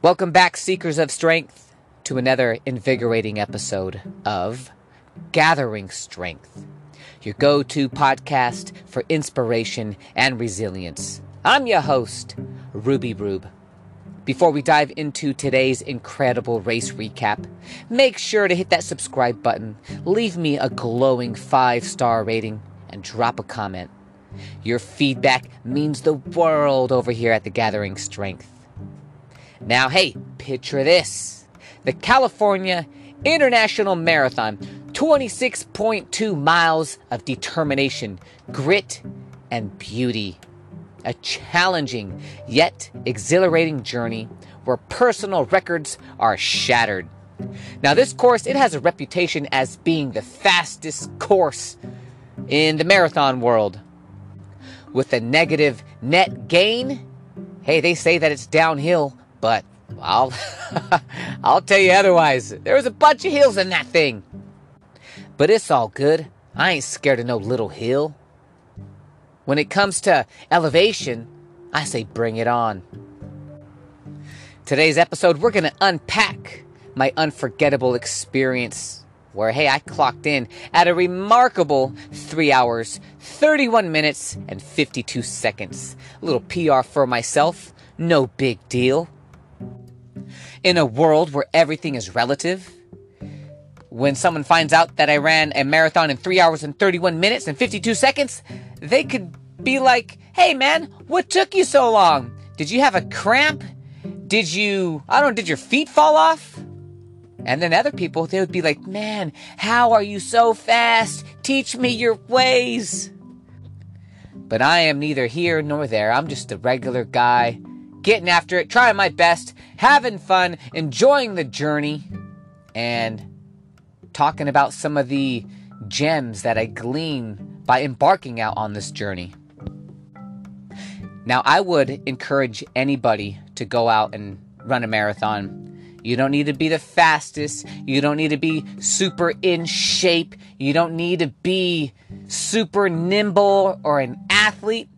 Welcome back, Seekers of Strength, to another invigorating episode of Gathering Strength, your go to podcast for inspiration and resilience. I'm your host, Ruby Rube. Before we dive into today's incredible race recap, make sure to hit that subscribe button, leave me a glowing five star rating, and drop a comment. Your feedback means the world over here at the Gathering Strength. Now, hey, picture this the California International Marathon 26.2 miles of determination, grit, and beauty. A challenging yet exhilarating journey where personal records are shattered. Now, this course it has a reputation as being the fastest course in the marathon world. With a negative net gain, hey, they say that it's downhill, but I'll I'll tell you otherwise. There was a bunch of hills in that thing. But it's all good. I ain't scared of no little hill. When it comes to elevation, I say bring it on. Today's episode, we're going to unpack my unforgettable experience where, hey, I clocked in at a remarkable 3 hours, 31 minutes, and 52 seconds. A little PR for myself, no big deal. In a world where everything is relative, when someone finds out that I ran a marathon in 3 hours and 31 minutes and 52 seconds, they could be like, hey man, what took you so long? Did you have a cramp? Did you, I don't know, did your feet fall off? And then other people, they would be like, man, how are you so fast? Teach me your ways. But I am neither here nor there. I'm just a regular guy, getting after it, trying my best, having fun, enjoying the journey, and talking about some of the gems that I glean by embarking out on this journey. Now, I would encourage anybody to go out and run a marathon. You don't need to be the fastest. You don't need to be super in shape. You don't need to be super nimble or an athlete.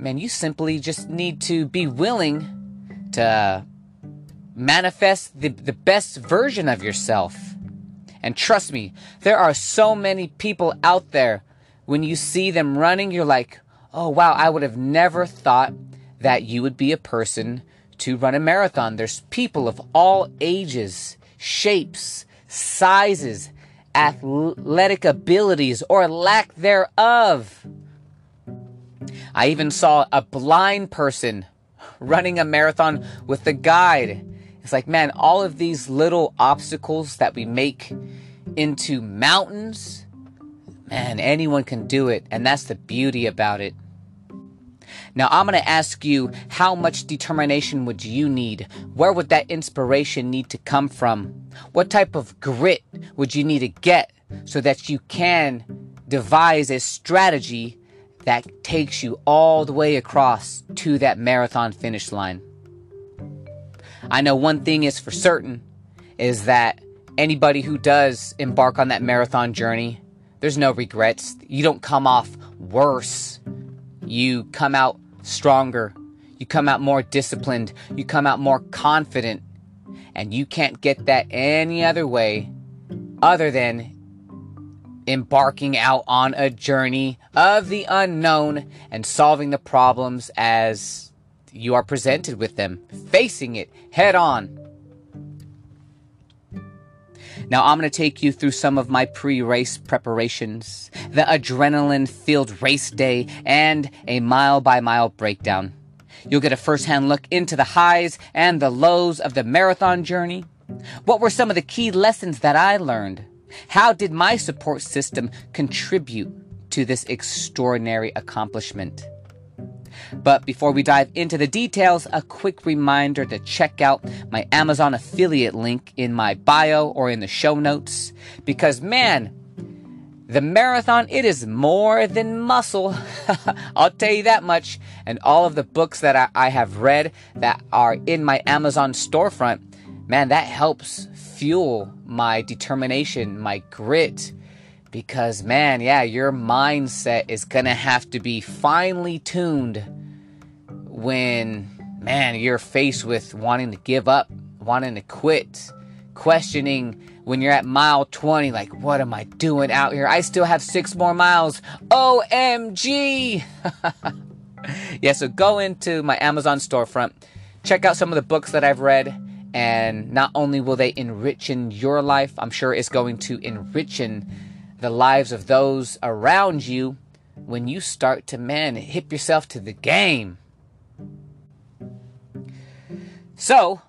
Man, you simply just need to be willing to uh, manifest the, the best version of yourself. And trust me, there are so many people out there. When you see them running, you're like, oh, wow, I would have never thought that you would be a person to run a marathon. There's people of all ages, shapes, sizes, athletic abilities, or lack thereof. I even saw a blind person running a marathon with a guide. It's like, man, all of these little obstacles that we make into mountains, man, anyone can do it. And that's the beauty about it. Now, I'm going to ask you how much determination would you need? Where would that inspiration need to come from? What type of grit would you need to get so that you can devise a strategy that takes you all the way across to that marathon finish line? I know one thing is for certain is that anybody who does embark on that marathon journey, there's no regrets. You don't come off worse. You come out stronger. You come out more disciplined. You come out more confident. And you can't get that any other way other than embarking out on a journey of the unknown and solving the problems as you are presented with them, facing it head on. Now, I'm going to take you through some of my pre race preparations, the adrenaline filled race day, and a mile by mile breakdown. You'll get a first hand look into the highs and the lows of the marathon journey. What were some of the key lessons that I learned? How did my support system contribute to this extraordinary accomplishment? But before we dive into the details, a quick reminder to check out my Amazon affiliate link in my bio or in the show notes. Because man, the marathon, it is more than muscle. I'll tell you that much. And all of the books that I, I have read that are in my Amazon storefront, man, that helps fuel my determination, my grit. Because, man, yeah, your mindset is gonna have to be finely tuned when man, you're faced with wanting to give up, wanting to quit, questioning when you're at mile 20, like, what am I doing out here? I still have six more miles. OMG! yeah, so go into my Amazon storefront, check out some of the books that I've read, and not only will they enrich in your life, I'm sure it's going to enrich in the lives of those around you when you start to, man, hip yourself to the game. So,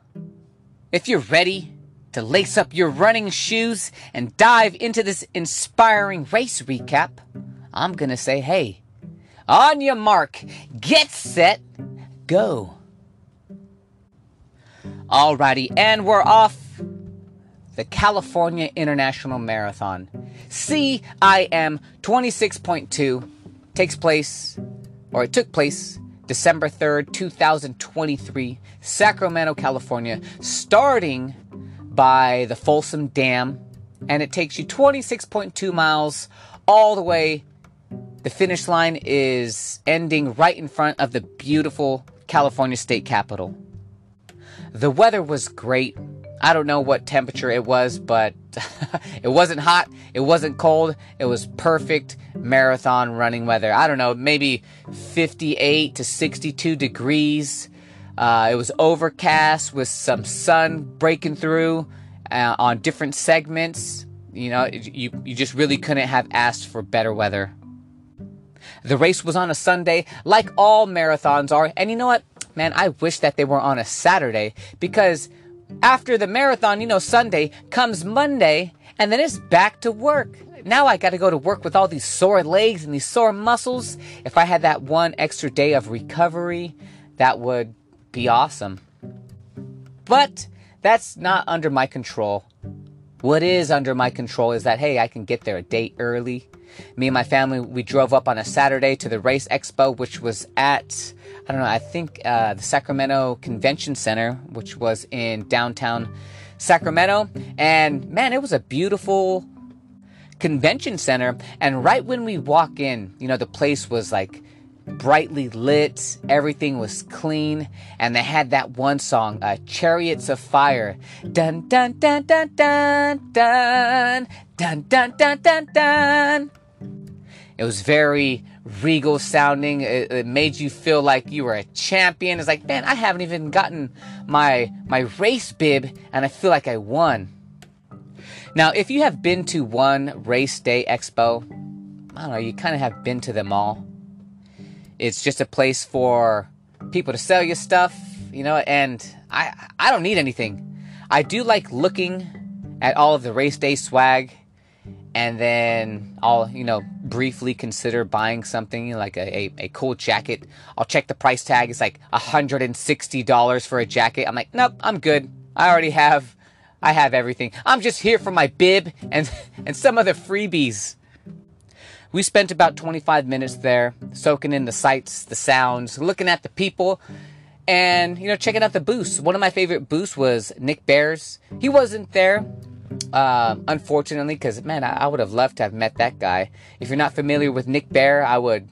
if you're ready to lace up your running shoes and dive into this inspiring race recap, I'm gonna say, hey, on your mark, get set, go. Alrighty, and we're off the California International Marathon. CIM 26.2 takes place, or it took place, December 3rd, 2023, Sacramento, California, starting by the Folsom Dam, and it takes you 26.2 miles all the way. The finish line is ending right in front of the beautiful California State Capitol. The weather was great. I don't know what temperature it was, but it wasn't hot, it wasn't cold, it was perfect marathon running weather. I don't know, maybe 58 to 62 degrees. Uh, it was overcast with some sun breaking through uh, on different segments. You know, you, you just really couldn't have asked for better weather. The race was on a Sunday, like all marathons are. And you know what? Man, I wish that they were on a Saturday because after the marathon, you know, Sunday comes Monday and then it's back to work. Now I got to go to work with all these sore legs and these sore muscles. If I had that one extra day of recovery, that would be awesome. But that's not under my control. What is under my control is that, hey, I can get there a day early. Me and my family, we drove up on a Saturday to the Race Expo, which was at, I don't know, I think uh, the Sacramento Convention Center, which was in downtown Sacramento. And man, it was a beautiful convention center. And right when we walk in, you know, the place was like brightly lit, everything was clean, and they had that one song, uh, Chariots of Fire. Dun dun dun dun dun dun dun dun dun dun dun. It was very regal sounding. It, it, made you feel like you were a champion. It's like, man, I haven't even gotten my my race bib, and I feel like I won. Now, if you have been to one race day expo, I don't know, you kind of have been to them all. It's just a place for people to sell you stuff, you know, and I I don't need anything. I do like looking at all of the race day swag and then I'll, you know, briefly consider buying something like a, a, a, cool jacket. I'll check the price tag. It's like $160 for a jacket. I'm like, nope, I'm good. I already have I have everything. I'm just here for my bib and and some of the freebies. We spent about 25 minutes there, soaking in the sights, the sounds, looking at the people, and you know, checking out the booths. One of my favorite booths was Nick Bare's. He wasn't there, uh, unfortunately, because man, I, I would have loved to have met that guy. If you're not familiar with Nick Bare, I would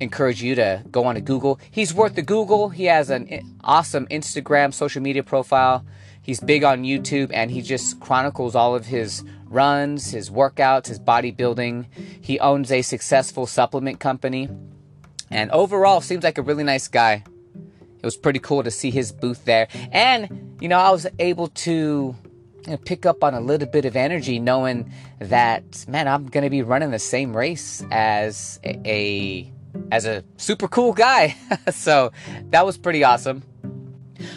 encourage you to go on to Google. He's worth the Google. He has an awesome Instagram social media profile. He's big on YouTube and he just chronicles all of his runs, his workouts, his bodybuilding. He owns a successful supplement company. And overall, seems like a really nice guy. It was pretty cool to see his booth there. And, you know, I was able to pick up on a little bit of energy knowing that, man, I'm to be running the same race as a, a as a super cool guy. so that was pretty awesome.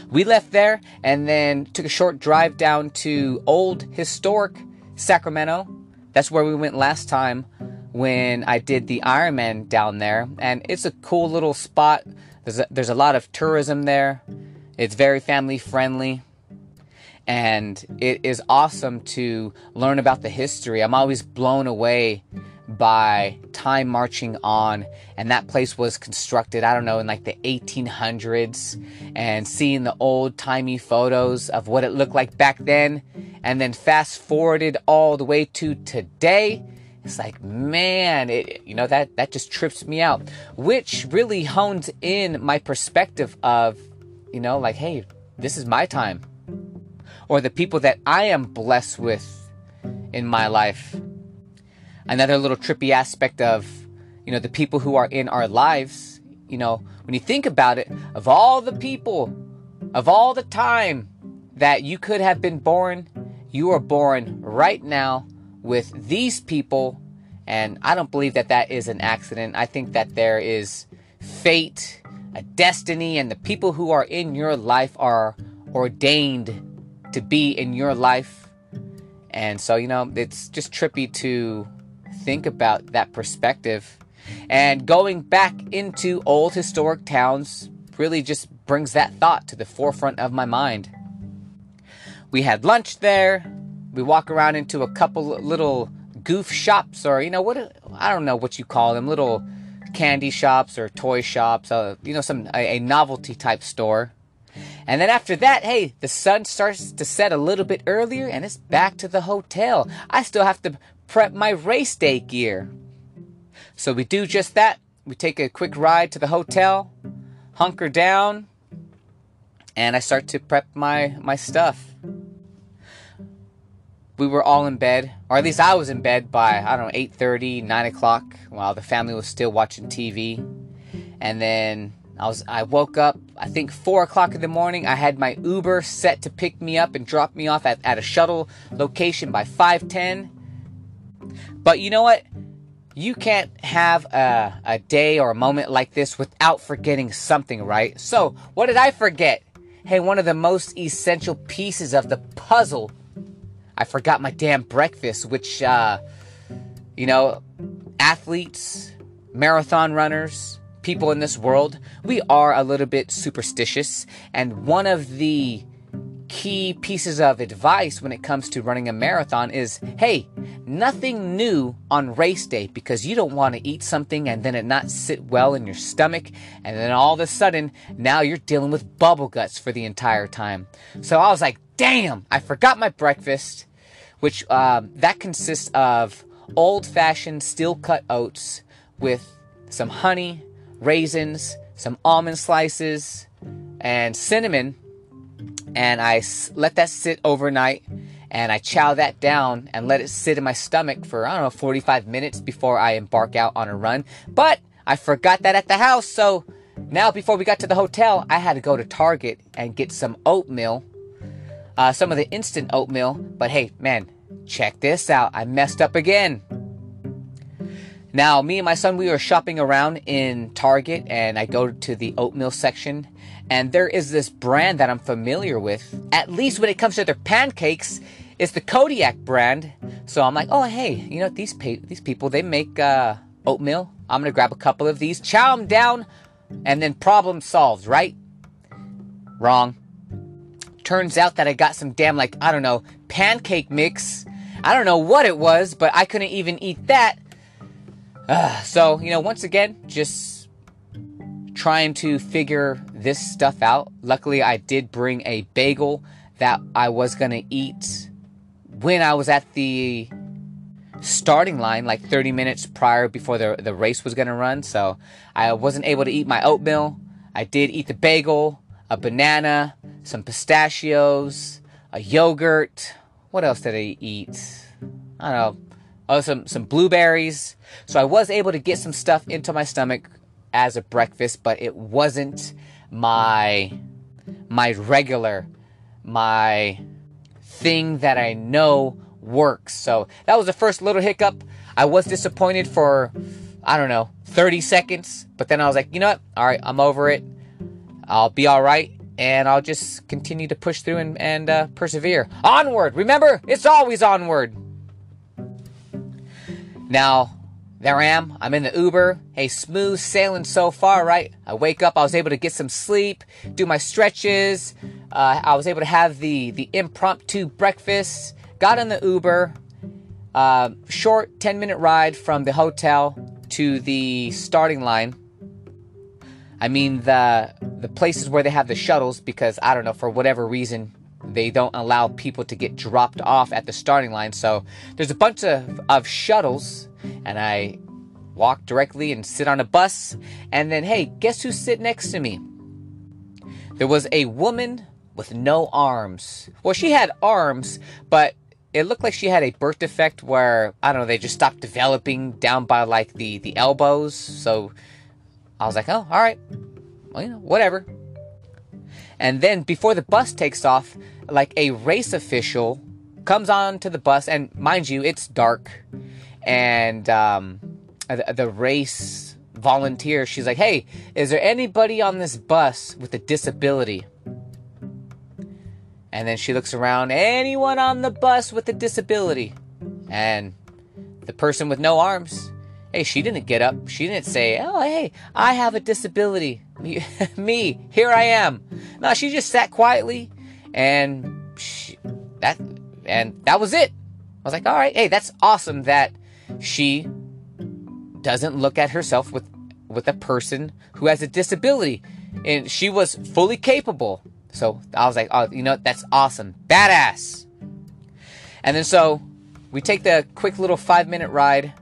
We left there and then took a short drive down to old historic Sacramento. That's where we went last time when I did the Ironman down there. And it's a cool little spot. There's a, there's a lot of tourism there. It's very family friendly. And it is awesome to learn about the history. I'm always blown away by time marching on and that place was constructed i don't know in like the 1800s and seeing the old timey photos of what it looked like back then and then fast forwarded all the way to today it's like man it you know that that just trips me out which really hones in my perspective of you know, like, hey, this is my time. Or the people that I am blessed with in my life. Another little trippy aspect of, you know, the people who are in our lives, you know, when you think about it, of all the people, of all the time that you could have been born, you are born right now with these people. And I don't believe that that is an accident. I think that there is fate, a destiny, and the people who are in your life are ordained to be in your life. And so, you know, it's just trippy to think about that perspective. And going back into old historic towns really just brings that thought to the forefront of my mind. We had lunch there. We walk around into a couple little goof shops, or you know what? I don't know what you call them, little candy shops or toy shops. Uh, you know, some a, a novelty type store. And then after that, hey, the sun starts to set a little bit earlier, and it's back to the hotel. I still have to prep my race day gear. So we do just that. We take a quick ride to the hotel, hunker down, and I start to prep my my stuff. We were all in bed, or at least I was in bed by I don't know 8:30, 9 o'clock, while the family was still watching TV. And then I was I woke up I think four o'clock in the morning. I had my Uber set to pick me up and drop me off at, at a shuttle location by 510. But you know what? You can't have a, a day or a moment like this without forgetting something, right? So, what did I forget? Hey, one of the most essential pieces of the puzzle. I forgot my damn breakfast, which, uh, you know, athletes, marathon runners, people in this world, we are a little bit superstitious. And one of the key pieces of advice when it comes to running a marathon is hey, nothing new on race day because you don't want to eat something and then it not sit well in your stomach. And then all of a sudden, now you're dealing with bubble guts for the entire time. So I was like, damn, I forgot my breakfast, which um, that consists of old fashioned steel cut oats with some honey, raisins, some almond slices, and cinnamon. And I let that sit overnight and I chow that down and let it sit in my stomach for, I don't know, 45 minutes before I embark out on a run. But I forgot that at the house, so now before we got to the hotel, I had to go to Target and get some oatmeal, uh, some of the instant oatmeal. But hey, man, check this out. I messed up again. Now, me and my son, we were shopping around in Target, and I go to the oatmeal section, and there is this brand that I'm familiar with, at least when it comes to their pancakes. It's the Kodiak brand. So I'm like, oh, hey, you know, these, pa- these people, they make uh, oatmeal. I'm going to grab a couple of these, chow them down, and then problem solved, right? Wrong. Turns out that I got some damn, like, I don't know, pancake mix. I don't know what it was, but I couldn't even eat that uh, so, you know, once again, just trying to figure this stuff out. Luckily, I did bring a bagel that I was going to eat when I was at the starting line, like 30 minutes prior before the, the race was going to run. So I wasn't able to eat my oatmeal. I did eat the bagel, a banana, some pistachios, a yogurt. What else did I eat? I don't know oh, some some blueberries. So I was able to get some stuff into my stomach as a breakfast, but it wasn't my my regular my thing that I know works. So that was the first little hiccup. I was disappointed for I don't know 30 seconds, but then I was like, you know what? All right, I'm over it. I'll be all right. And I'll just continue to push through and, and uh, persevere. Onward! Remember, it's always onward. Now, there I am. I'm in the Uber. Hey, smooth sailing so far, right? I wake up. I was able to get some sleep, do my stretches. Uh, I was able to have the the impromptu breakfast. Got in the Uber. Uh, short 10 minute ride from the hotel to the starting line. I mean the the places where they have the shuttles because I don't know for whatever reason they don't allow people to get dropped off at the starting line. So there's a bunch of, of shuttles, and I walk directly and sit on a bus. And then, hey, guess who sit next to me? there was a woman with no arms. Well, she had arms, but it looked like she had a birth defect where I don't know they just stopped developing down by like the the elbows. So I was like, oh, all right, well, you know, whatever. And then before the bus takes off, like a race official comes on to the bus, and mind you, it's dark, and um, the, the race volunteer, she's like, hey, is there anybody on this bus with a disability? And then she looks around, anyone on the bus with a disability? And the person with no arms, hey, she didn't get up. She didn't say, oh, hey, I have a disability. Me, here I am. No, she just sat quietly and she, that and that was it. I was like, all right, hey, that's awesome that she doesn't look at herself with with a person who has a disability and she was fully capable so i was like oh you know that's awesome badass and then so we take the quick little five minute ride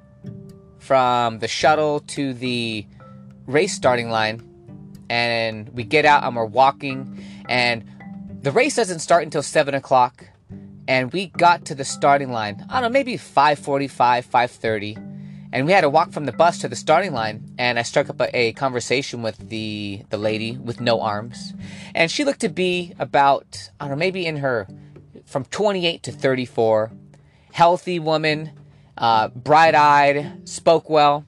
from the shuttle to the race starting line and we get out and we're walking and the race doesn't start until 7 o'clock and we got to the starting line i don't know maybe 5.45 5.30 and we had to walk from the bus to the starting line and i struck up a, a, conversation with the the lady with no arms and she looked to be about i don't know maybe in her from 28 to 34 healthy woman uh, bright-eyed spoke well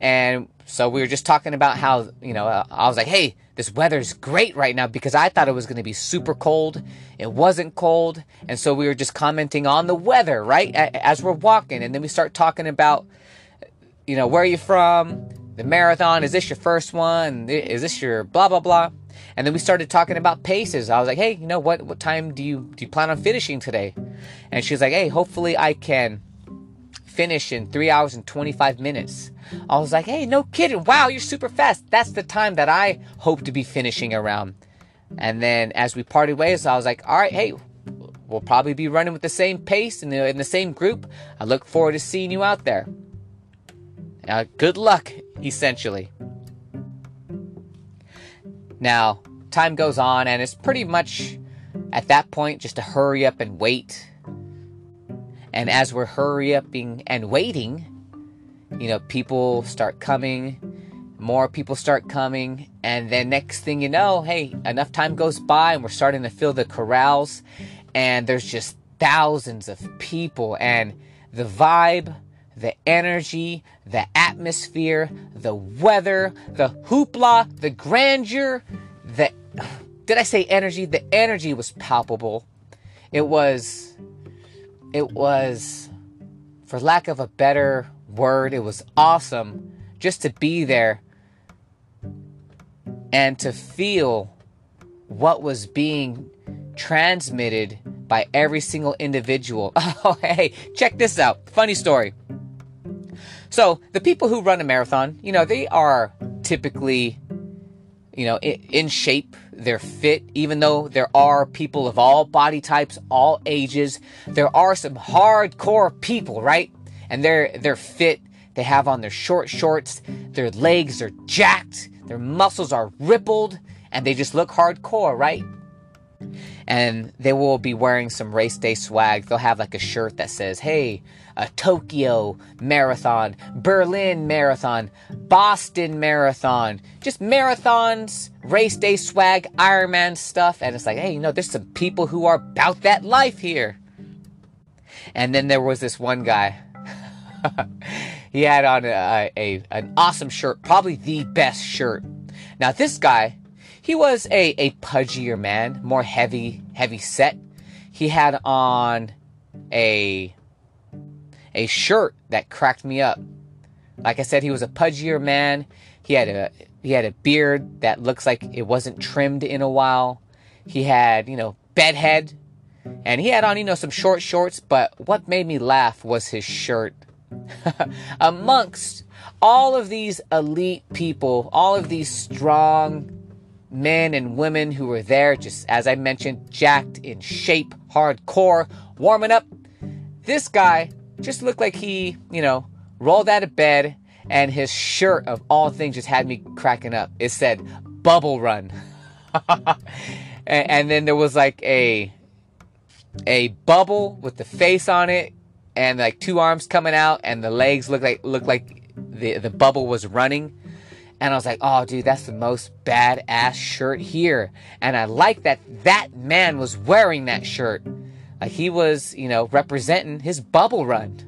and so we were just talking about how you know uh, i was like hey this weather's great right now because i thought it was going to be super cold it wasn't cold and so we were just commenting on the weather right as we're walking and then we start talking about you know, where are you from? The marathon, is this your first one? Is this your blah blah blah? And then we started talking about paces. I was like, hey, you know what? What time do you do you plan on finishing today? And she's like, hey, hopefully I can finish in three hours and 25 minutes. I was like, hey, no kidding. Wow, you're super fast. That's the time that I hope to be finishing around. And then as we parted ways, I was like, all right, hey, we'll probably be running with the same pace in the, in the same group. I look forward to seeing you out there. Uh, good luck, essentially. Now, time goes on, and it's pretty much at that point just to hurry up and wait. And as we're hurry upping and waiting, you know, people start coming, more people start coming, and then next thing you know, hey, enough time goes by, and we're starting to fill the corrals, and there's just thousands of people, and the vibe the energy, the atmosphere, the weather, the hoopla, the grandeur, the did I say energy? The energy was palpable. It was it was for lack of a better word, it was awesome just to be there and to feel what was being transmitted by every single individual. Oh, hey, check this out. Funny story. So the people who run a marathon, you know, they are typically, you know, in, shape. They're fit, even though there are people of all body types, all ages. There are some hardcore people, right? And they're they're fit. They have on their short shorts. Their legs are jacked. Their muscles are rippled, and they just look hardcore, right? and they will be wearing some race day swag. They'll have like a shirt that says, hey, a Tokyo marathon, Berlin marathon, Boston marathon, just marathons, race day swag, Ironman stuff. And it's like, hey, you know, there's some people who are about that life here. And then there was this one guy. he had on a, a, an awesome shirt, probably the best shirt. Now, this guy, he was a, a pudgier man, more heavy, heavy set. He had on a a shirt that cracked me up. Like I said, he was a pudgier man. He had a he had a beard that looks like it wasn't trimmed in a while. He had, you know, bedhead. And he had on, you know, some short shorts, but what made me laugh was his shirt. Amongst all of these elite people, all of these strong men and women who were there, just as I mentioned, jacked in shape, hardcore, warming up. This guy just looked like he, you know, rolled out of bed and his shirt, of all things, just had me cracking up. It said, Bubble Run. and, and then there was like a a bubble with the face on it and like two arms coming out and the legs looked like looked like the the bubble was running and I was like, "Oh, dude, that's the most badass shirt here." And I like that that man was wearing that shirt. Like he was, you know, representing his bubble run.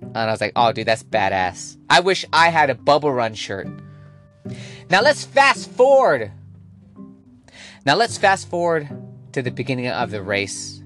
And I was like, "Oh, dude, that's badass." I wish I had a bubble run shirt. Now let's fast forward. Now let's fast forward to the beginning of the race.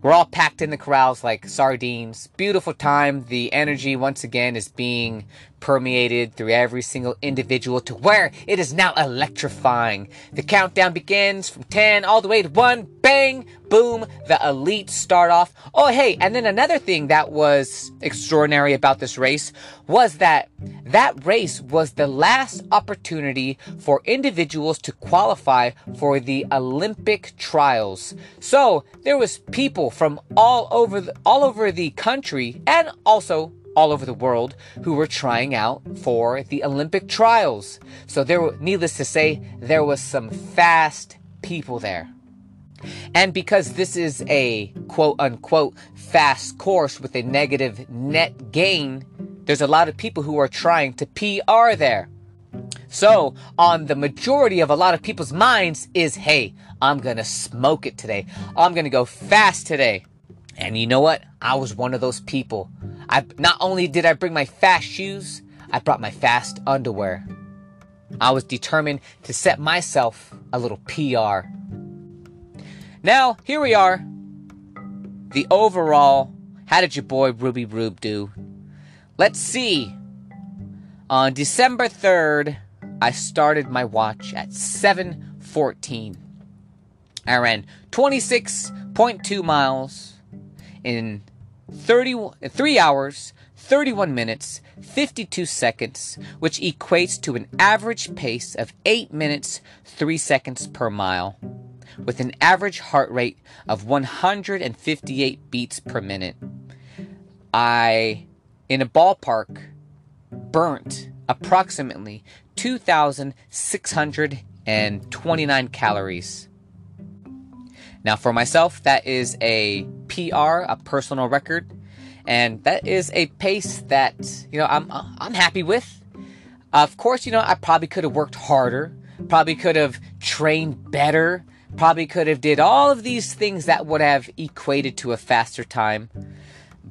We're all packed in the corrals like sardines. Beautiful time. The energy, once again, is being permeated through every single individual to where it is now electrifying. The countdown begins from 10 all the way to 1. Bang! Boom! The elite start off. Oh, hey, and then another thing that was extraordinary about this race was that that race was the last opportunity for individuals to qualify for the Olympic trials. So, there was people from all over the, all over the country and also all over the world who were trying out for the Olympic trials. So there needless to say, there was some fast people there. And because this is a quote unquote fast course with a negative net gain, there's a lot of people who are trying to PR there. So, on the majority of a lot of people's minds is hey, I'm gonna smoke it today. I'm gonna go fast today. And you know what? I was one of those people. I not only did I bring my fast shoes, I brought my fast underwear. I was determined to set myself a little PR. Now, here we are. The overall, how did your boy Ruby Rube do? Let's see. On December 3rd, I started my watch at 7:14. I ran 26.2 miles in 30, 3 hours, 31 minutes, 52 seconds, which equates to an average pace of 8 minutes, 3 seconds per mile, with an average heart rate of 158 beats per minute. I, in a ballpark, burnt approximately 2,629 calories. Now, for myself, that is a PR, a personal record, and that is a pace that you know I'm I'm happy with. Of course, you know I probably could have worked harder, probably could have trained better, probably could have did all of these things that would have equated to a faster time,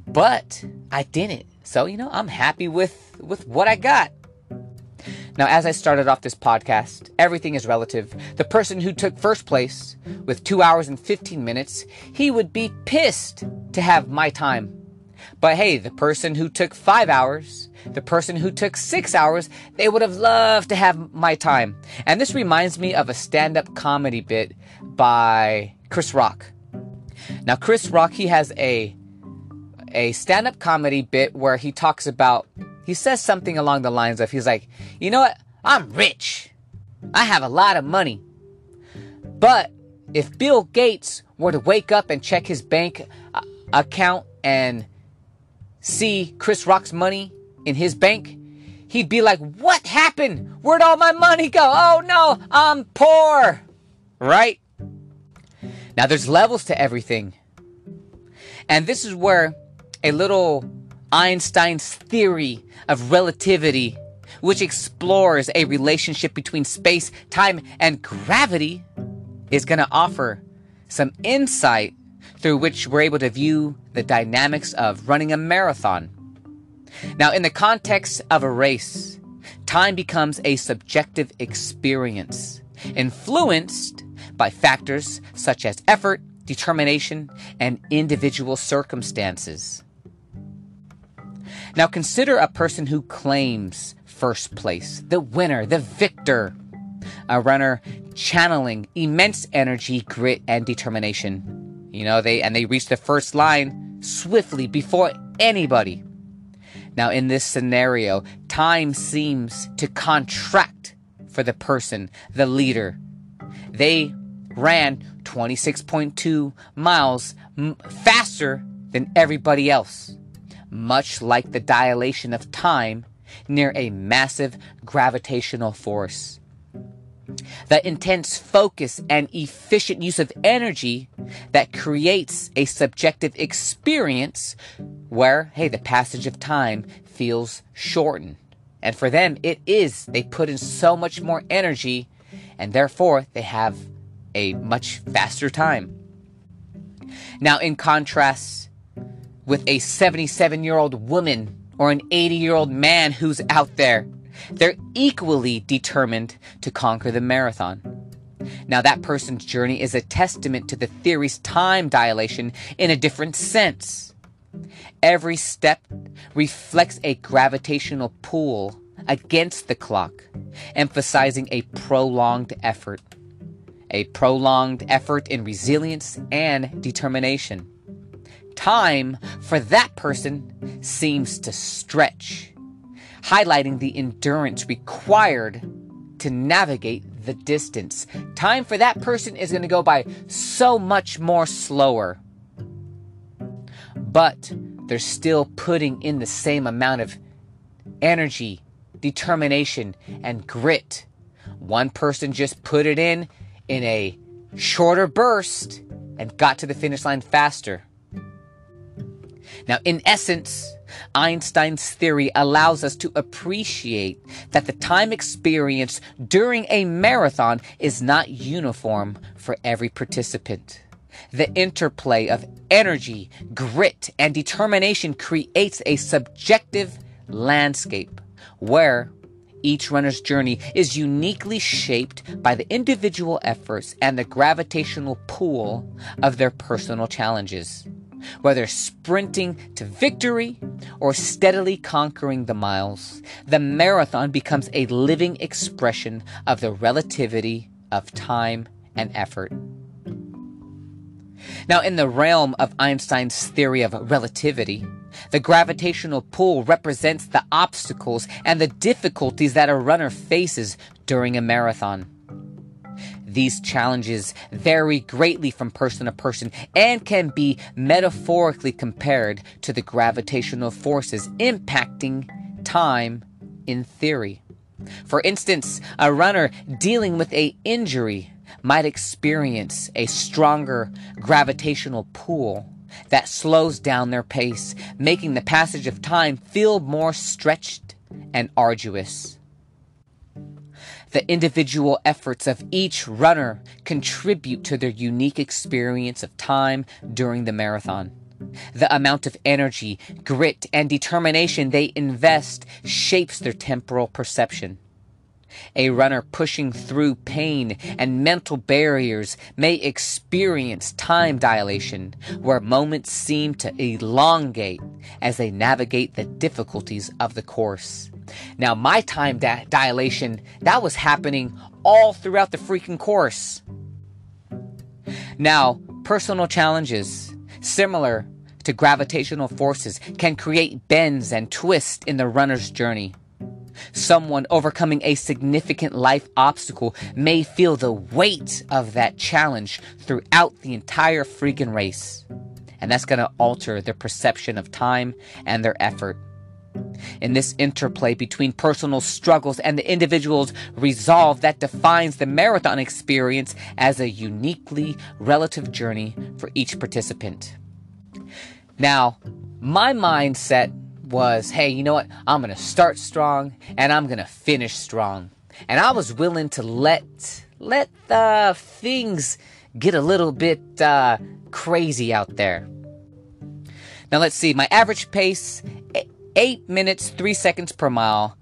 but I didn't. So you know I'm happy with with what I got. Now, as I started off this podcast, everything is relative. The person who took first place with 2 hours and 15 minutes, he would be pissed to have my time. But hey, the person who took 5 hours, the person who took 6 hours, they would have loved to have my time. And this reminds me of a stand-up comedy bit by Chris Rock. Now, Chris Rock, he has a a stand-up comedy bit where he talks about he says something along the lines of he's like, you know what? I'm rich. I have a lot of money. But if Bill Gates were to wake up and check his bank account and see Chris Rock's money in his bank, he'd be like, What happened? Where'd all my money go? Oh no, I'm poor. Right? Now, there's levels to everything. And this is where a little Einstein's theory of relativity, which explores a relationship between space, time, and gravity, is going to offer some insight through which we're able to view the dynamics of running a marathon. Now, in the context of a race, time becomes a subjective experience, influenced by factors such as effort, determination, and individual circumstances. Now consider a person who claims first place, the winner, the victor. A runner channeling immense energy, grit, and determination. You know, they and they reach the first line swiftly before anybody. Now, in this scenario, time seems to contract for the person, the leader. They ran 26.2 miles m- faster than everybody else much like the dilation of time near a massive gravitational force. The intense focus and efficient use of energy that creates a subjective experience where, hey, the passage of time feels shortened. And for them, it is. They put in so much more energy, and therefore they have a much faster time. Now, in contrast with a 77 year old woman or an 80 year old man who's out there, they're equally determined to conquer the marathon. Now, that person's journey is a testament to the theory's time dilation in a different sense. Every step reflects a gravitational pull against the clock, emphasizing a prolonged effort. A prolonged effort in resilience and determination. Time for that person seems to stretch, highlighting the endurance required to navigate the distance. Time for that person is going to go by so much more slower. But they're still putting in the same amount of energy, determination, and grit. One person just put it in in a shorter burst and got to the finish line faster. Now, in essence, Einstein's theory allows us to appreciate that the time experienced during a marathon is not uniform for every participant. The interplay of energy, grit, and determination creates a subjective landscape where each runner's journey is uniquely shaped by the individual efforts and the gravitational pull of their personal challenges whether sprinting to victory or steadily conquering the miles, the marathon becomes a living expression of the relativity of time and effort. Now, in the realm of Einstein's theory of relativity, the gravitational pull represents the obstacles and the difficulties that a runner faces during a marathon. These challenges vary greatly from person to person and can be metaphorically compared to the gravitational forces impacting time in theory. For instance, a runner dealing with a injury might experience a stronger gravitational pull that slows down their pace, making the passage of time feel more stretched and arduous. The individual efforts of each runner contribute to their unique experience of time during the marathon. The amount of energy, grit, and determination they invest shapes their temporal perception. A runner pushing through pain and mental barriers may experience time dilation, where moments seem to elongate as they navigate the difficulties of the course. Now, my time dilation, that was happening all throughout the freaking course. Now, personal challenges, similar to gravitational forces, can create bends and twists in the runner's journey. Someone overcoming a significant life obstacle may feel the weight of that challenge throughout the entire freaking race. And that's going to alter their perception of time and their effort. In this interplay between personal struggles and the individual's resolve that defines the marathon experience as a uniquely relative journey for each participant. Now, my mindset was hey, you know what? I'm going to start strong and I'm going to finish strong. And I was willing to let let the things get a little bit uh, crazy out there. Now let's see. My average pace 8 minutes 3 seconds per mile.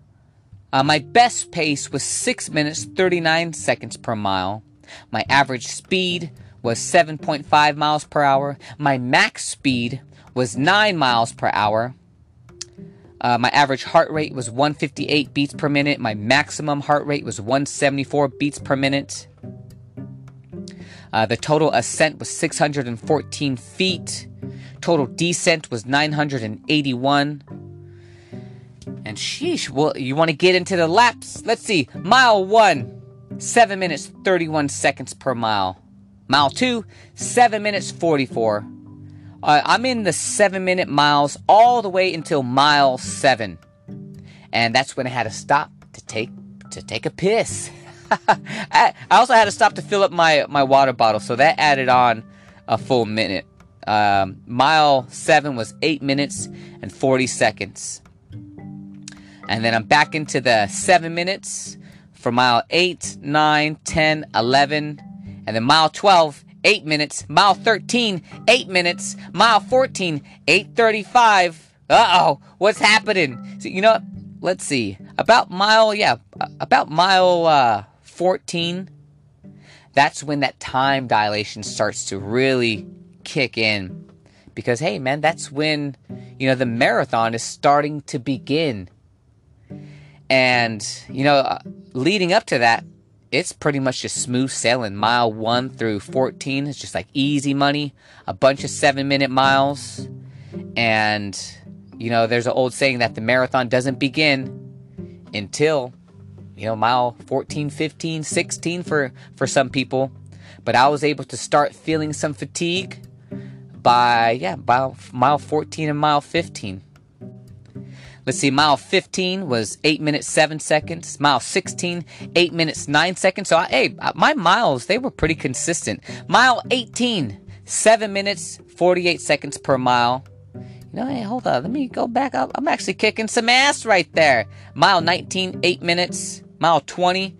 Uh, my best pace was 6 minutes 39 seconds per mile. My average speed was 7.5 miles per hour. My max speed was 9 miles per hour. Uh, my average heart rate was 158 beats per minute. My maximum heart rate was 174 beats per minute. Uh, the total ascent was 614 feet. Total descent was 981. And sheesh, well, you want to get into the laps? Let's see. Mile one, 7 minutes 31 seconds per mile. Mile two, 7 minutes 44. Uh, I'm in the 7 minute miles all the way until mile 7. And that's when I had to stop to take to take a piss. I also had to stop to fill up my, my water bottle, so that added on a full minute. Um, mile 7 was 8 minutes and 40 seconds. And then I'm back into the 7 minutes for mile 8, 9, 10, 11. And then mile 12, 8 minutes. Mile 13, 8 minutes. Mile 14, 8.35. Uh-oh, what's happening? So, you know, let's see. About mile, yeah, about mile uh, 14, that's when that time dilation starts to really kick in. Because, hey, man, that's when, you know, the marathon is starting to begin. And, you know, uh, leading up to that, it's pretty much just smooth sailing. Mile 1 through 14 is just like easy money, a bunch of seven minute miles. And, you know, there's an old saying that the marathon doesn't begin until, you know, mile 14, 15, 16 for, for some people. But I was able to start feeling some fatigue by, yeah, by mile 14 and mile 15. Let's see, mile 15 was 8 minutes 7 seconds. Mile 16, 8 minutes 9 seconds. So, I, hey, my miles, they were pretty consistent. Mile 18, 7 minutes 48 seconds per mile. You know, hey, hold on. Let me go back up. I'm actually kicking some ass right there. Mile 19, 8 minutes. Mile 20,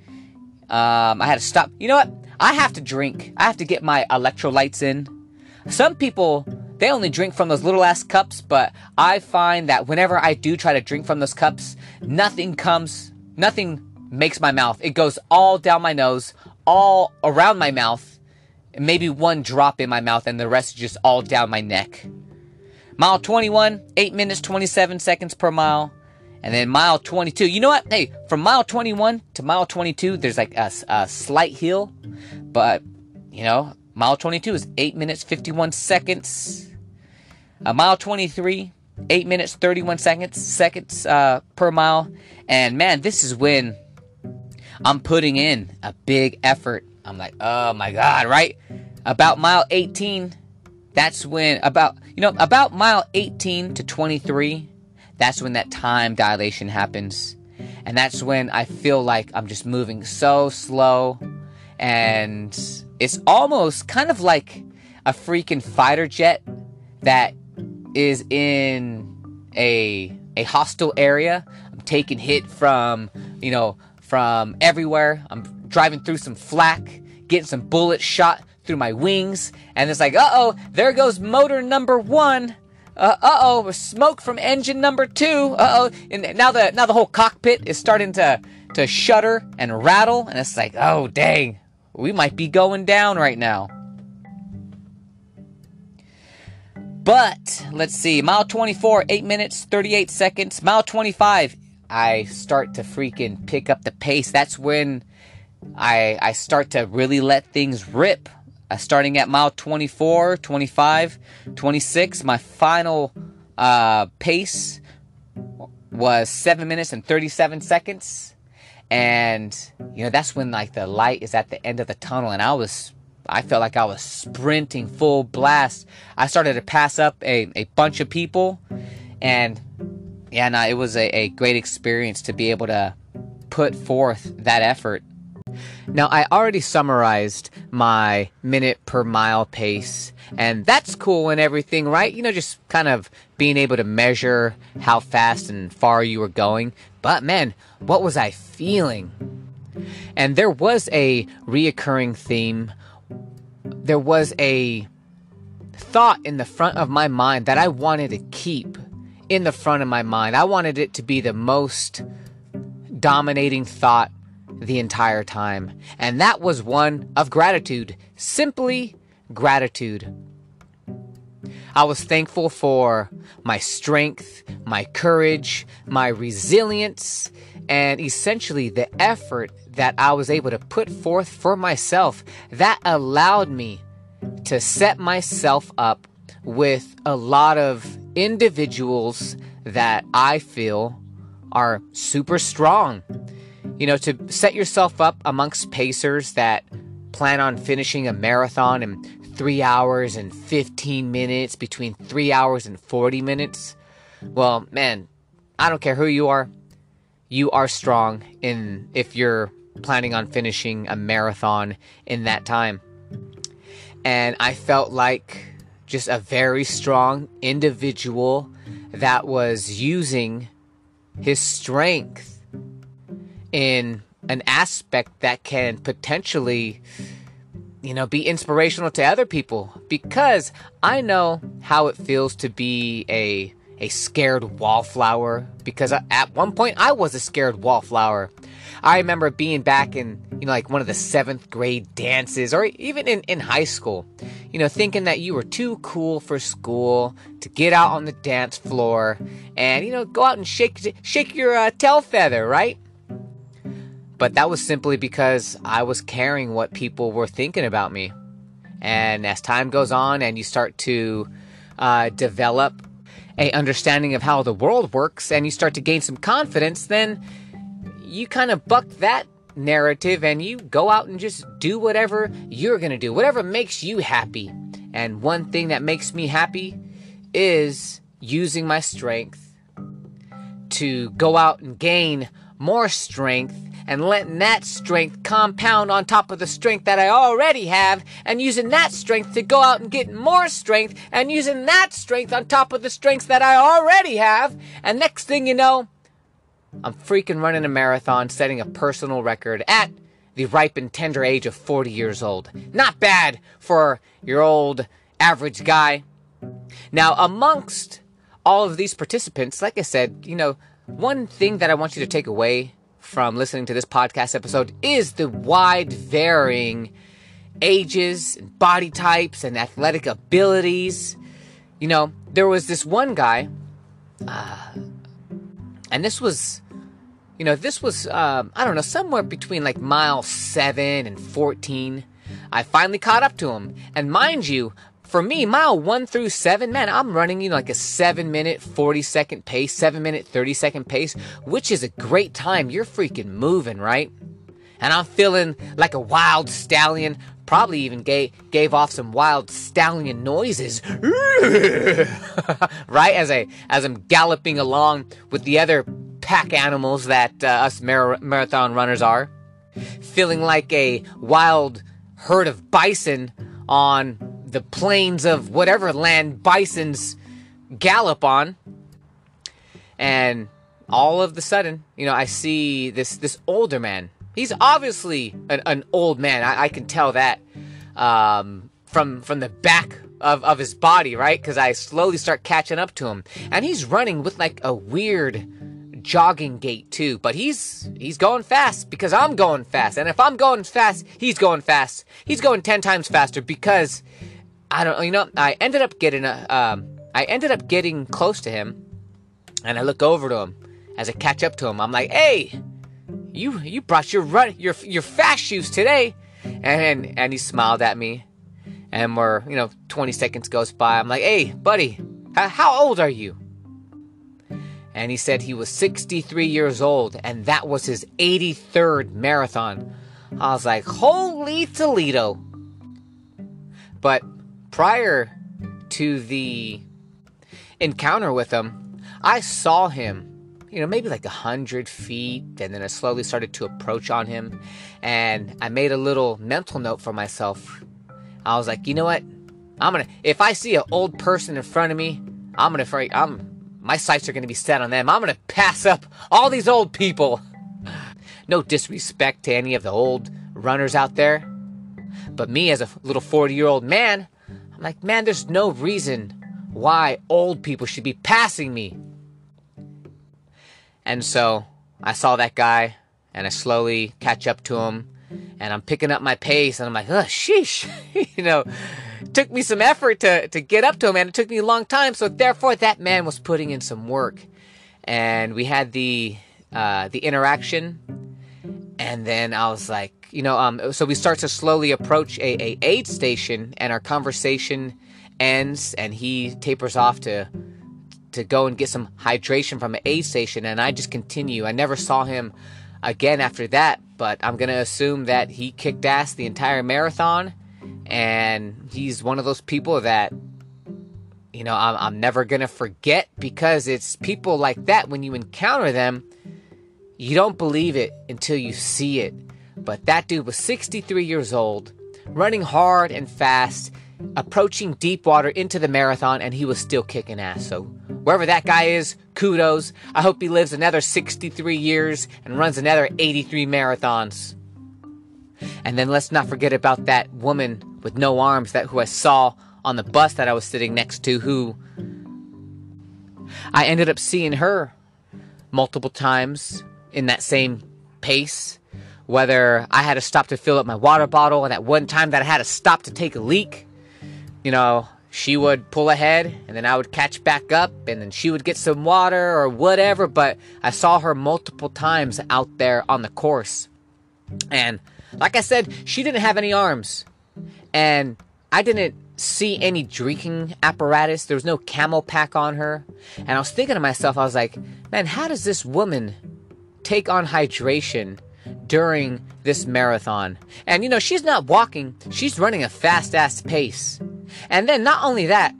um, I had to stop. You know what? I have to drink. I have to get my electrolytes in. Some people they only drink from those little ass cups, but I find that whenever I do try to drink from those cups, nothing comes, nothing makes my mouth. It goes all down my nose, all around my mouth, maybe one drop in my mouth, and the rest is just all down my neck. Mile 21, 8 minutes 27 seconds per mile. And then mile 22. You know what? Hey, from mile 21 to mile 22, there's like a, a slight hill. But, you know, Mile 22 is 8 minutes 51 seconds. A mile 23, 8 minutes 31 seconds seconds uh, per mile. And man, this is when I'm putting in a big effort. I'm like, oh my god, right? About mile 18, that's when about you know about mile 18 to 23, that's when that time dilation happens. And that's when I feel like I'm just moving so slow and it's almost kind of like a freaking fighter jet that is in a a hostile area. I'm taking hit from, you know, from everywhere. I'm driving through some flak, getting some bullets shot through my wings, and it's like, uh-oh, there goes motor number 1. Uh oh, smoke from engine number 2. Uh-oh. And now the now the whole cockpit is starting to to shudder and rattle, and it's like, oh dang, we might be going down right now. But let's see, mile 24, 8 minutes, 38 seconds. Mile 25, I start to freaking pick up the pace. That's when I I start to really let things rip. Uh, starting at mile 24, 25, 26, my final uh, pace was 7 minutes and 37 seconds and you know that's when like the light is at the end of the tunnel and i was i felt like i was sprinting full blast. I started to pass up a, a bunch of people and yeah no, it was a, a great experience to be able to put forth that effort. Now, I already summarized my minute per mile pace, and that's cool and everything, right? You know, just kind of being able to measure how fast and far you were going. But man, what was I feeling? And there was a reoccurring theme. There was a thought in the front of my mind that I wanted to keep in the front of my mind. I wanted it to be the most dominating thought the entire time. And that was one of gratitude. Simply gratitude. I was thankful for my strength, my courage, my resilience, and essentially the effort that I was able to put forth for myself that allowed me to set myself up with a lot of individuals that I feel are super strong. You know, to set yourself up amongst pacers that plan on finishing a marathon in three hours and 15 minutes, between three hours and 40 minutes, well, man, I don't care who you are. You are strong in if you're planning on finishing a marathon in that time. And I felt like just a very strong individual that was using his strength in an aspect that can potentially you know be inspirational to other people because I know how it feels to be a a scared wallflower because at one point I was a scared wallflower. I remember being back in, you know, like one of the seventh grade dances or even in, in high school, you know, thinking that you were too cool for school to get out on the dance floor and, you know, go out and shake, shake your uh, tail feather, right? But that was simply because I was caring what people were thinking about me. And as time goes on and you start to uh, develop a understanding of how the world works and you start to gain some confidence, then you kind of buck that narrative and you go out and just do whatever you're going to do, whatever makes you happy. And one thing that makes me happy is using my strength to go out and gain more strength and letting that strength compound on top of the strength that I already have, and using that strength to go out and get more strength, and using that strength on top of the strengths that I already have. And next thing you know, I'm freaking running a marathon, setting a personal record at the ripe and tender age of 40 years old. Not bad for your old average guy. Now, amongst all of these participants, like I said, you know, one thing that I want you to take away from listening to this podcast episode is the wide varying ages and body types and athletic abilities. You know, there was this one guy, uh, and this was, you know, this was, um, I don't know, somewhere between like mile 7 and 14. I finally caught up to him. And mind you, for me, mile one through seven, man, I'm running, you know, like a seven minute, 40 second pace, seven minute, 30 second pace, which is a great time. You're freaking moving, right? And I'm feeling like a wild stallion. Probably even gave, gave off some wild stallion noises, right? As I as I'm galloping along with the other pack animals that uh, us mar- marathon runners are, feeling like a wild herd of bison on the plains of whatever land bisons gallop on. And all of the sudden, you know, I see this this older man. He's obviously an, an old man. I, I, can tell that um, from from the back of, of his body, right? Because I slowly start catching up to him, and he's running with like a weird jogging gait too. But he's he's going fast because I'm going fast, and if I'm going fast, he's going fast. He's going ten times faster because I don't you know I ended up getting a um, I ended up getting close to him and I look over to him as I catch up to him. I'm like, "Hey, you you brought your run your your fast shoes today." And and he smiled at me. And we're, you know, 20 seconds goes by. I'm like, "Hey, buddy, how old are you?" And he said he was 63 years old and that was his 83rd marathon. I was like, "Holy Toledo." But prior to the encounter with him, I saw him, you know, maybe like a hundred feet, and then I slowly started to approach on him, and I made a little mental note for myself. I was like, you know what? I'm gonna if I see an old person in front of me, I'm gonna I'm my sights are gonna be set on them. I'm gonna pass up all these old people. No disrespect to any of the old runners out there, but me as a little 40 year old man, I'm like, man, there's no reason why old people should be passing me. And so I saw that guy and I slowly catch up to him and I'm picking up my pace and I'm like, oh, sheesh. you know, took me some effort to, to get up to him and it took me a long time. So therefore, that man was putting in some work. And we had the, uh, the interaction. And then I was like, you know, um, so we start to slowly approach a, a aid station, and our conversation ends, and he tapers off to to go and get some hydration from an aid station, and I just continue. I never saw him again after that, but I'm gonna assume that he kicked ass the entire marathon, and he's one of those people that you know I'm, I'm never gonna forget because it's people like that when you encounter them, you don't believe it until you see it But that dude was 63 years old, running hard and fast, approaching deep water into the marathon, and he was still kicking ass. So, wherever that guy is, kudos. I hope he lives another 63 years and runs another 83 marathons. And then let's not forget about that woman with no arms that who I saw on the bus that I was sitting next to who I ended up seeing her multiple times in that same pace whether I had to stop to fill up my water bottle and at one time that I had to stop to take a leak you know she would pull ahead and then I would catch back up and then she would get some water or whatever but I saw her multiple times out there on the course and like I said, she didn't have any arms. And I didn't see any drinking apparatus. There was no CamelBak on her. And I was thinking to myself, I was like, man, how does this woman take on hydration during this marathon? And you know, she's not walking, she's running a fast ass pace. And then not only that,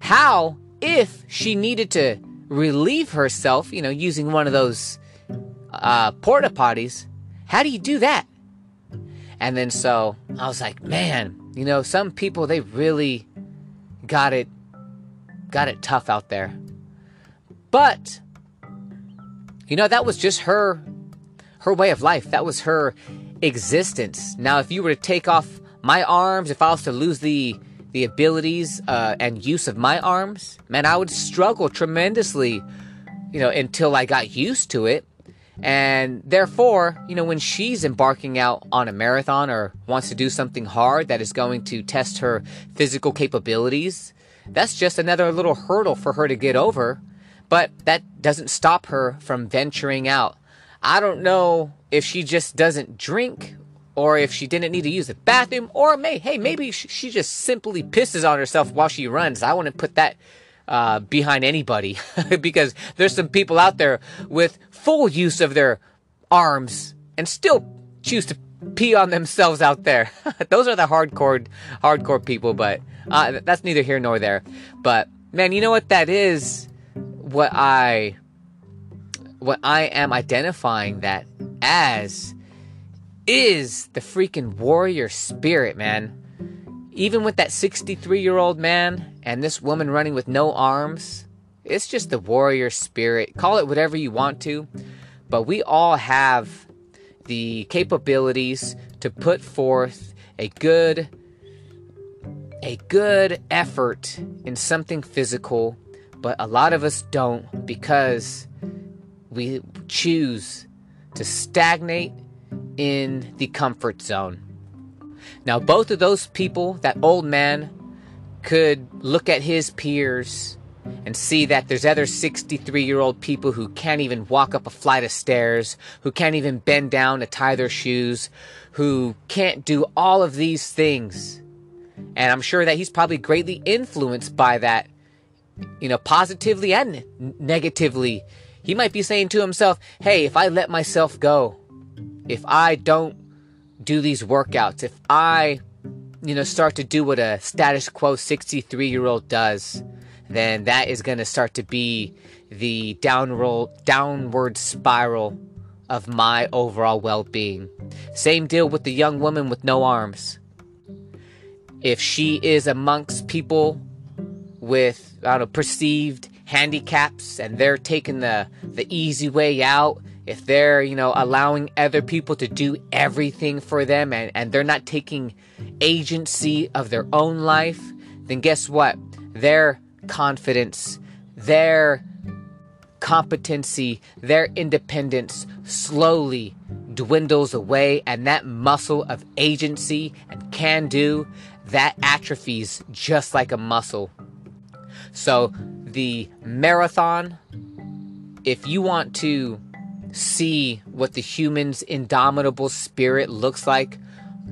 how, if she needed to relieve herself, you know, using one of those uh, porta potties, how do you do that? And then so I was like, man, you know, some people they really got it got it tough out there. But you know, that was just her her way of life. That was her existence. Now, if you were to take off my arms, if I was to lose the the abilities uh, and use of my arms, man, I would struggle tremendously, you know, until I got used to it. And therefore, you know, when she's embarking out on a marathon or wants to do something hard that is going to test her physical capabilities, that's just another little hurdle for her to get over. But that doesn't stop her from venturing out. I don't know if she just doesn't drink or if she didn't need to use the bathroom or may hey maybe she just simply pisses on herself while she runs. I wouldn't put that uh, behind anybody because there's some people out there with full use of their arms and still choose to pee on themselves out there. Those are the hardcore hardcore people, but uh, that's neither here nor there. But man, you know what that is? What I what I am identifying that as is the freaking warrior spirit, man. Even with that 63 year old man and this woman running with no arms, it's just the warrior spirit. Call it whatever you want to, but we all have the capabilities to put forth a good a good effort in something physical, but a lot of us don't because we choose to stagnate in the comfort zone. Now, both of those people, that old man, could look at his peers and see that there's other 63 year old people who can't even walk up a flight of stairs, who can't even bend down to tie their shoes, who can't do all of these things. And I'm sure that he's probably greatly influenced by that, you know, positively and negatively. He might be saying to himself, hey, if I let myself go, if I don't do these workouts, if I, you know, start to do what a status quo 63 year old does, then that is going to start to be the downward, downward spiral of my overall well being. Same deal with the young woman with no arms. If she is amongst people with, I don't know, perceived handicaps and they're taking the, the easy way out if they're, you know, allowing other people to do everything for them and, and they're not taking agency of their own life, then guess what? Their confidence, their competency, their independence slowly dwindles away, and that muscle of agency and can do that atrophies just like a muscle. So, the marathon, if you want to see what the human's indomitable spirit looks like,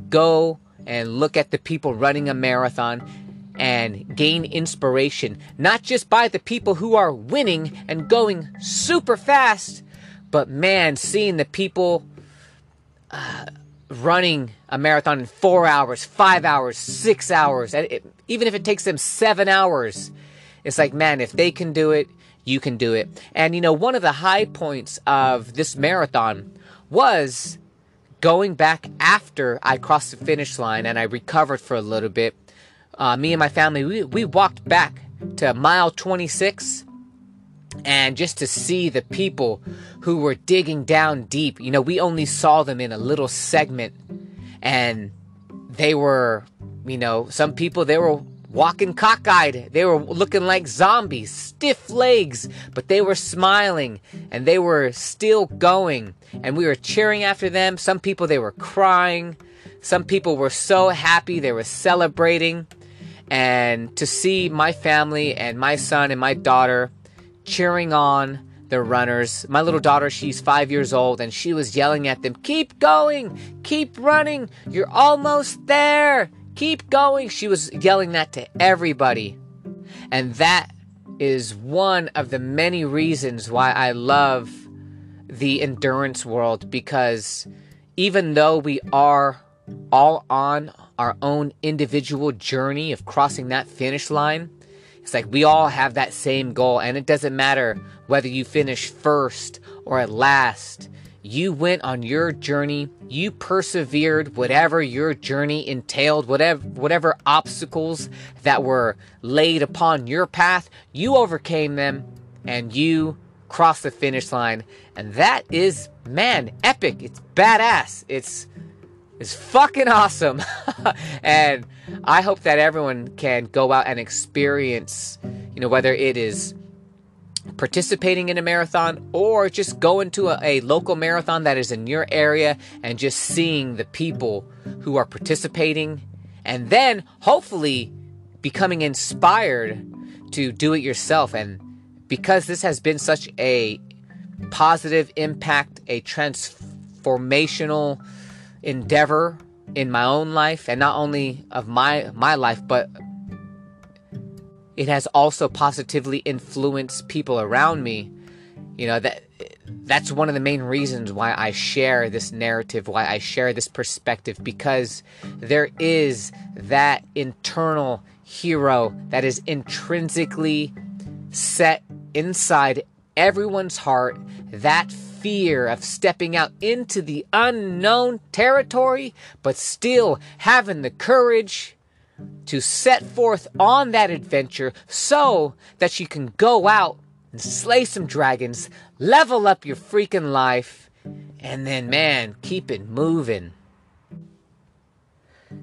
go and look at the people running a marathon and gain inspiration, not just by the people who are winning and going super fast, but man, seeing the people uh, running a marathon in four hours, five hours, six hours, even if it takes them seven hours, it's like, man, if they can do it, you can do it. And you know, one of the high points of this marathon was going back after I crossed the finish line and I recovered for a little bit, uh, me and my family, we, we walked back to mile 26 and just to see the people who were digging down deep. You know, we only saw them in a little segment and they were, you know, some people, they were walking cockeyed. They were looking like zombies, stiff legs, but they were smiling and they were still going. And we were cheering after them. Some people, they were crying. Some people were so happy, they were celebrating. And to see my family and my son and my daughter cheering on the runners. My little daughter, she's five years old, and she was yelling at them, Keep going, keep running, you're almost there, keep going. She was yelling that to everybody. And that is one of the many reasons why I love the endurance world because even though we are all on our own individual journey of crossing that finish line, it's like we all have that same goal, and it doesn't matter whether you finish first or at last. You went on your journey, you persevered whatever your journey entailed, whatever whatever obstacles that were laid upon your path, you overcame them and you crossed the finish line. And that is man, epic. It's badass. It's it's fucking awesome. and I hope that everyone can go out and experience, you know, whether it is participating in a marathon or just going to a, a, local marathon that is in your area and just seeing the people who are participating and then hopefully becoming inspired to do it yourself. And because this has been such a positive impact, a transformational endeavor in my own life and not only of my my life but it has also positively influenced people around me. You know that that's one of the main reasons why I share this narrative why I share this perspective because there is that internal hero that is intrinsically set inside everyone's heart. That fear of stepping out into the unknown territory, but still having the courage to set forth on that adventure so that you can go out and slay some dragons, level up your freaking life, and then, man, keep it moving.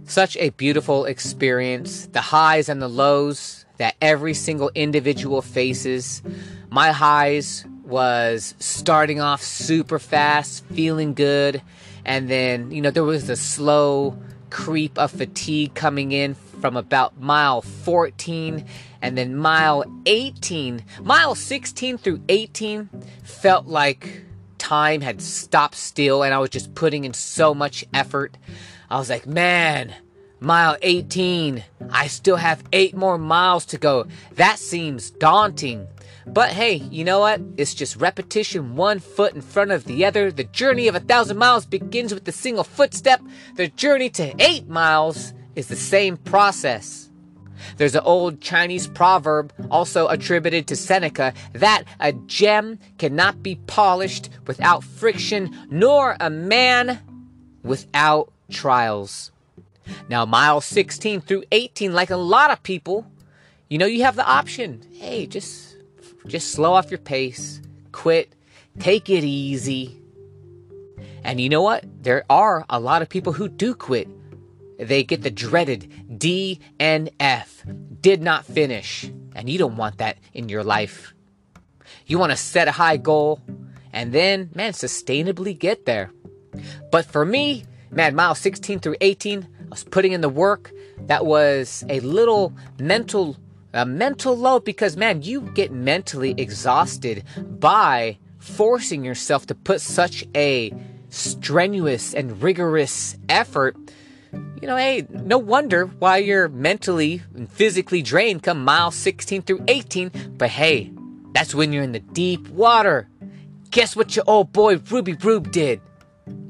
Such a beautiful experience, the highs and the lows that every single individual faces. My highs was starting off super fast, feeling good, and then, you know, there was a slow creep of fatigue coming in from about mile 14 and then mile 18 mile 16 through 18 felt like time had stopped still and i was just putting in so much effort. I was like man mile 18 i still have eight more miles to go. That seems daunting but hey, you know what? It's just repetition, one foot in front of the other. The journey of a thousand miles begins with a single footstep. The journey to eight miles is the same process. There's an old Chinese proverb, also attributed to Seneca, that a gem cannot be polished without friction, nor a man without trials. Now, miles 16 through 18, like a lot of people, you know, you have the option. Hey, just just slow off your pace, quit, take it easy. And you know what? There are a lot of people who do quit. They get the dreaded DNF, did not finish. And you don't want that in your life. You want to set a high goal and then, man, sustainably get there. But for me, man, mile 16 through 18, I was putting in the work. That was a little mental a mental load because man you get mentally exhausted by forcing yourself to put such a strenuous and rigorous effort. You know hey no wonder why you're mentally and physically drained come mile 16 through 18 but hey that's when you're in the deep water. Guess what your old boy ruby rube did?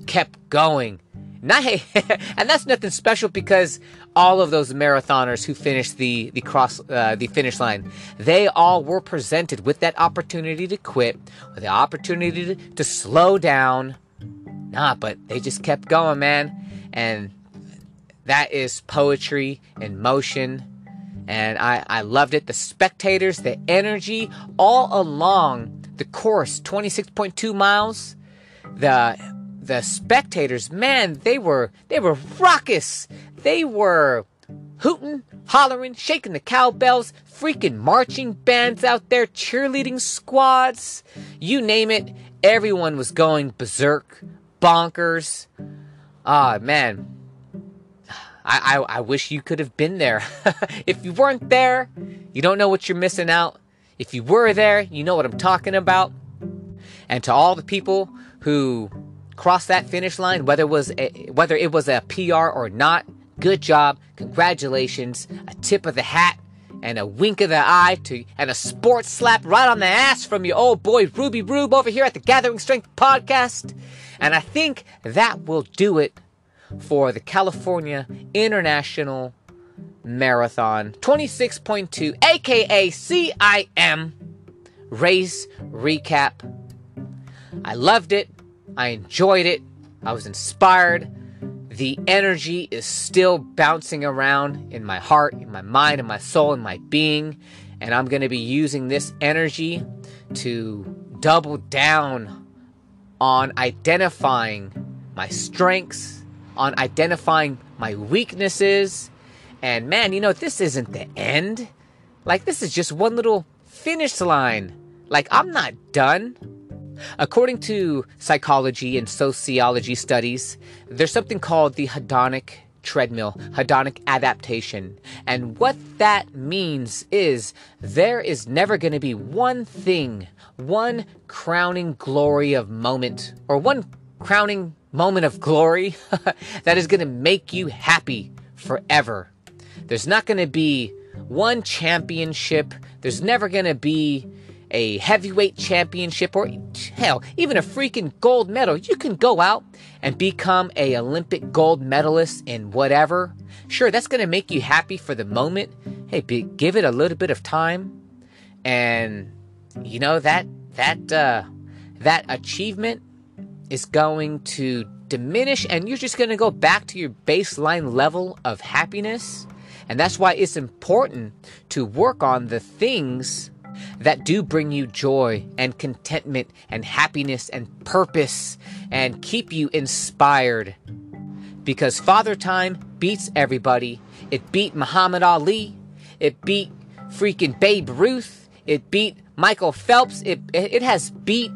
Kept going. Not, and that's nothing special because all of those marathoners who finished the the cross uh, the finish line, they all were presented with that opportunity to quit, with the opportunity to, to slow down, Nah, but they just kept going, man. And that is poetry in motion. And I, I loved it. The spectators, the energy all along the course, 26.2 miles. The the spectators, man, they were they were raucous. They were hooting, hollering, shaking the cowbells, freaking marching bands out there, cheerleading squads, you name it. Everyone was going berserk, bonkers. Ah, man. I, I, I wish you could have been there. if you weren't there, you don't know what you're missing out. If you were there, you know what I'm talking about. And to all the people who crossed that finish line, whether it was a, whether it was a PR or not, good job, congratulations, a tip of the hat, and a wink of the eye to and a sports slap right on the ass from your old boy Ruby Rube over here at the Gathering Strength podcast. And I think that will do it for the California International Marathon 26.2, aka CIM race recap. I loved it. I enjoyed it. I was inspired. The energy is still bouncing around in my heart, in my mind, in my soul, in my being. And I'm going to be using this energy to double down on identifying my strengths, on identifying my weaknesses. And man, you know, this isn't the end. Like, this is just one little finish line. Like, I'm not done. According to psychology and sociology studies, there's something called the hedonic treadmill, hedonic adaptation. And what that means is there is never going to be one thing, one crowning glory of moment, or one crowning moment of glory that is going to make you happy forever. There's not going to be one championship. There's never going to be a heavyweight championship or hell, even a freaking gold medal. You can go out and become a Olympic gold medalist in whatever. Sure, that's going to make you happy for the moment. Hey, be, give it a little bit of time and you know that that uh that achievement is going to diminish and you're just going to go back to your baseline level of happiness. And that's why it's important to work on the things that do bring you joy and contentment and happiness and purpose and keep you inspired. Because Father Time beats everybody. It beat Muhammad Ali. It beat freaking Babe Ruth. It beat Michael Phelps. It, it has beat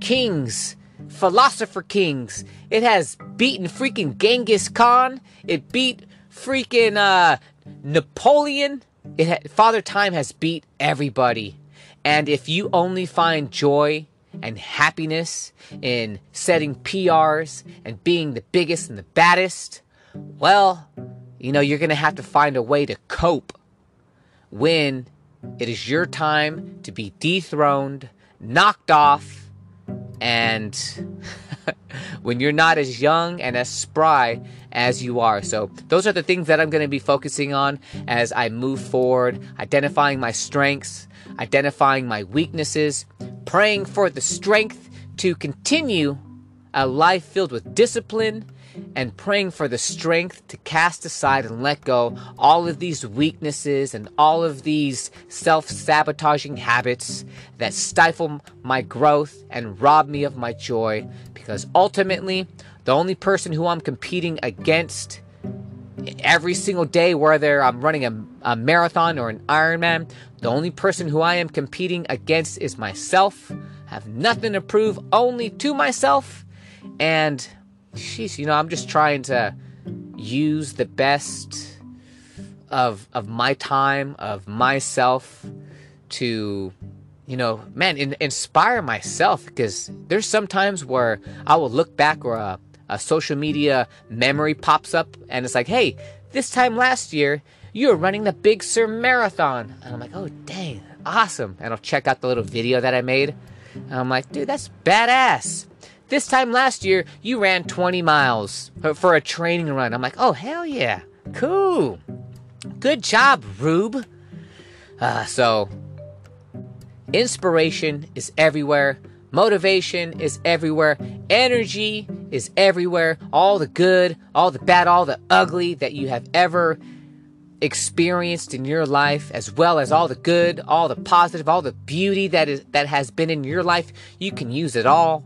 kings, philosopher kings. It has beaten freaking Genghis Khan. It beat freaking uh, Napoleon. It ha- Father Time has beat everybody. And if you only find joy and happiness in setting PRs and being the biggest and the baddest, well, you know, you're going to have to find a way to cope when it is your time to be dethroned, knocked off, and when you're not as young and as spry as you are. So, those are the things that I'm going to be focusing on as I move forward, identifying my strengths, identifying my weaknesses, praying for the strength to continue a life filled with discipline, and praying for the strength to cast aside and let go all of these weaknesses and all of these self sabotaging habits that stifle my growth and rob me of my joy. Because ultimately, the only person who I'm competing against every single day, whether I'm running a, a marathon or an Ironman, the only person who I am competing against is myself. I have nothing to prove, only to myself. And, sheesh, you know, I'm just trying to use the best of of my time, of myself, to, you know, man, in, inspire myself. Because there's some times where I will look back or a, a social media memory pops up, and it's like, hey, this time last year you're running the Big Sur Marathon. And I'm like, oh, dang, awesome. And I'll check out the little video that I made. And I'm like, dude, that's badass. This time last year, you ran 20 miles for a training run. I'm like, oh, hell yeah. Cool. Good job, Rube. Uh, so, inspiration is everywhere. Motivation is everywhere. Energy is everywhere. All the good, all the bad, all the ugly that you have ever experienced in your life as well as all the good, all the positive, all the beauty that is that has been in your life, you can use it all.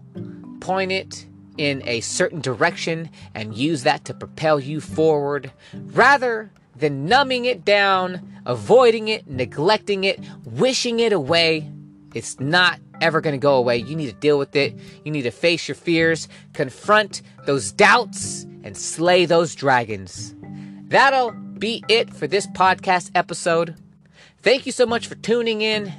Point it in a certain direction and use that to propel you forward rather than numbing it down, avoiding it, neglecting it, wishing it away. It's not ever going to go away. You need to deal with it. You need to face your fears, confront those doubts, and slay those dragons. That'll be it for this podcast episode. Thank you so much for tuning in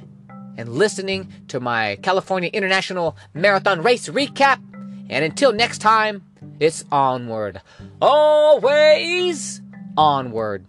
and listening to my California International Marathon Race recap. And until next time, it's onward. Always onward.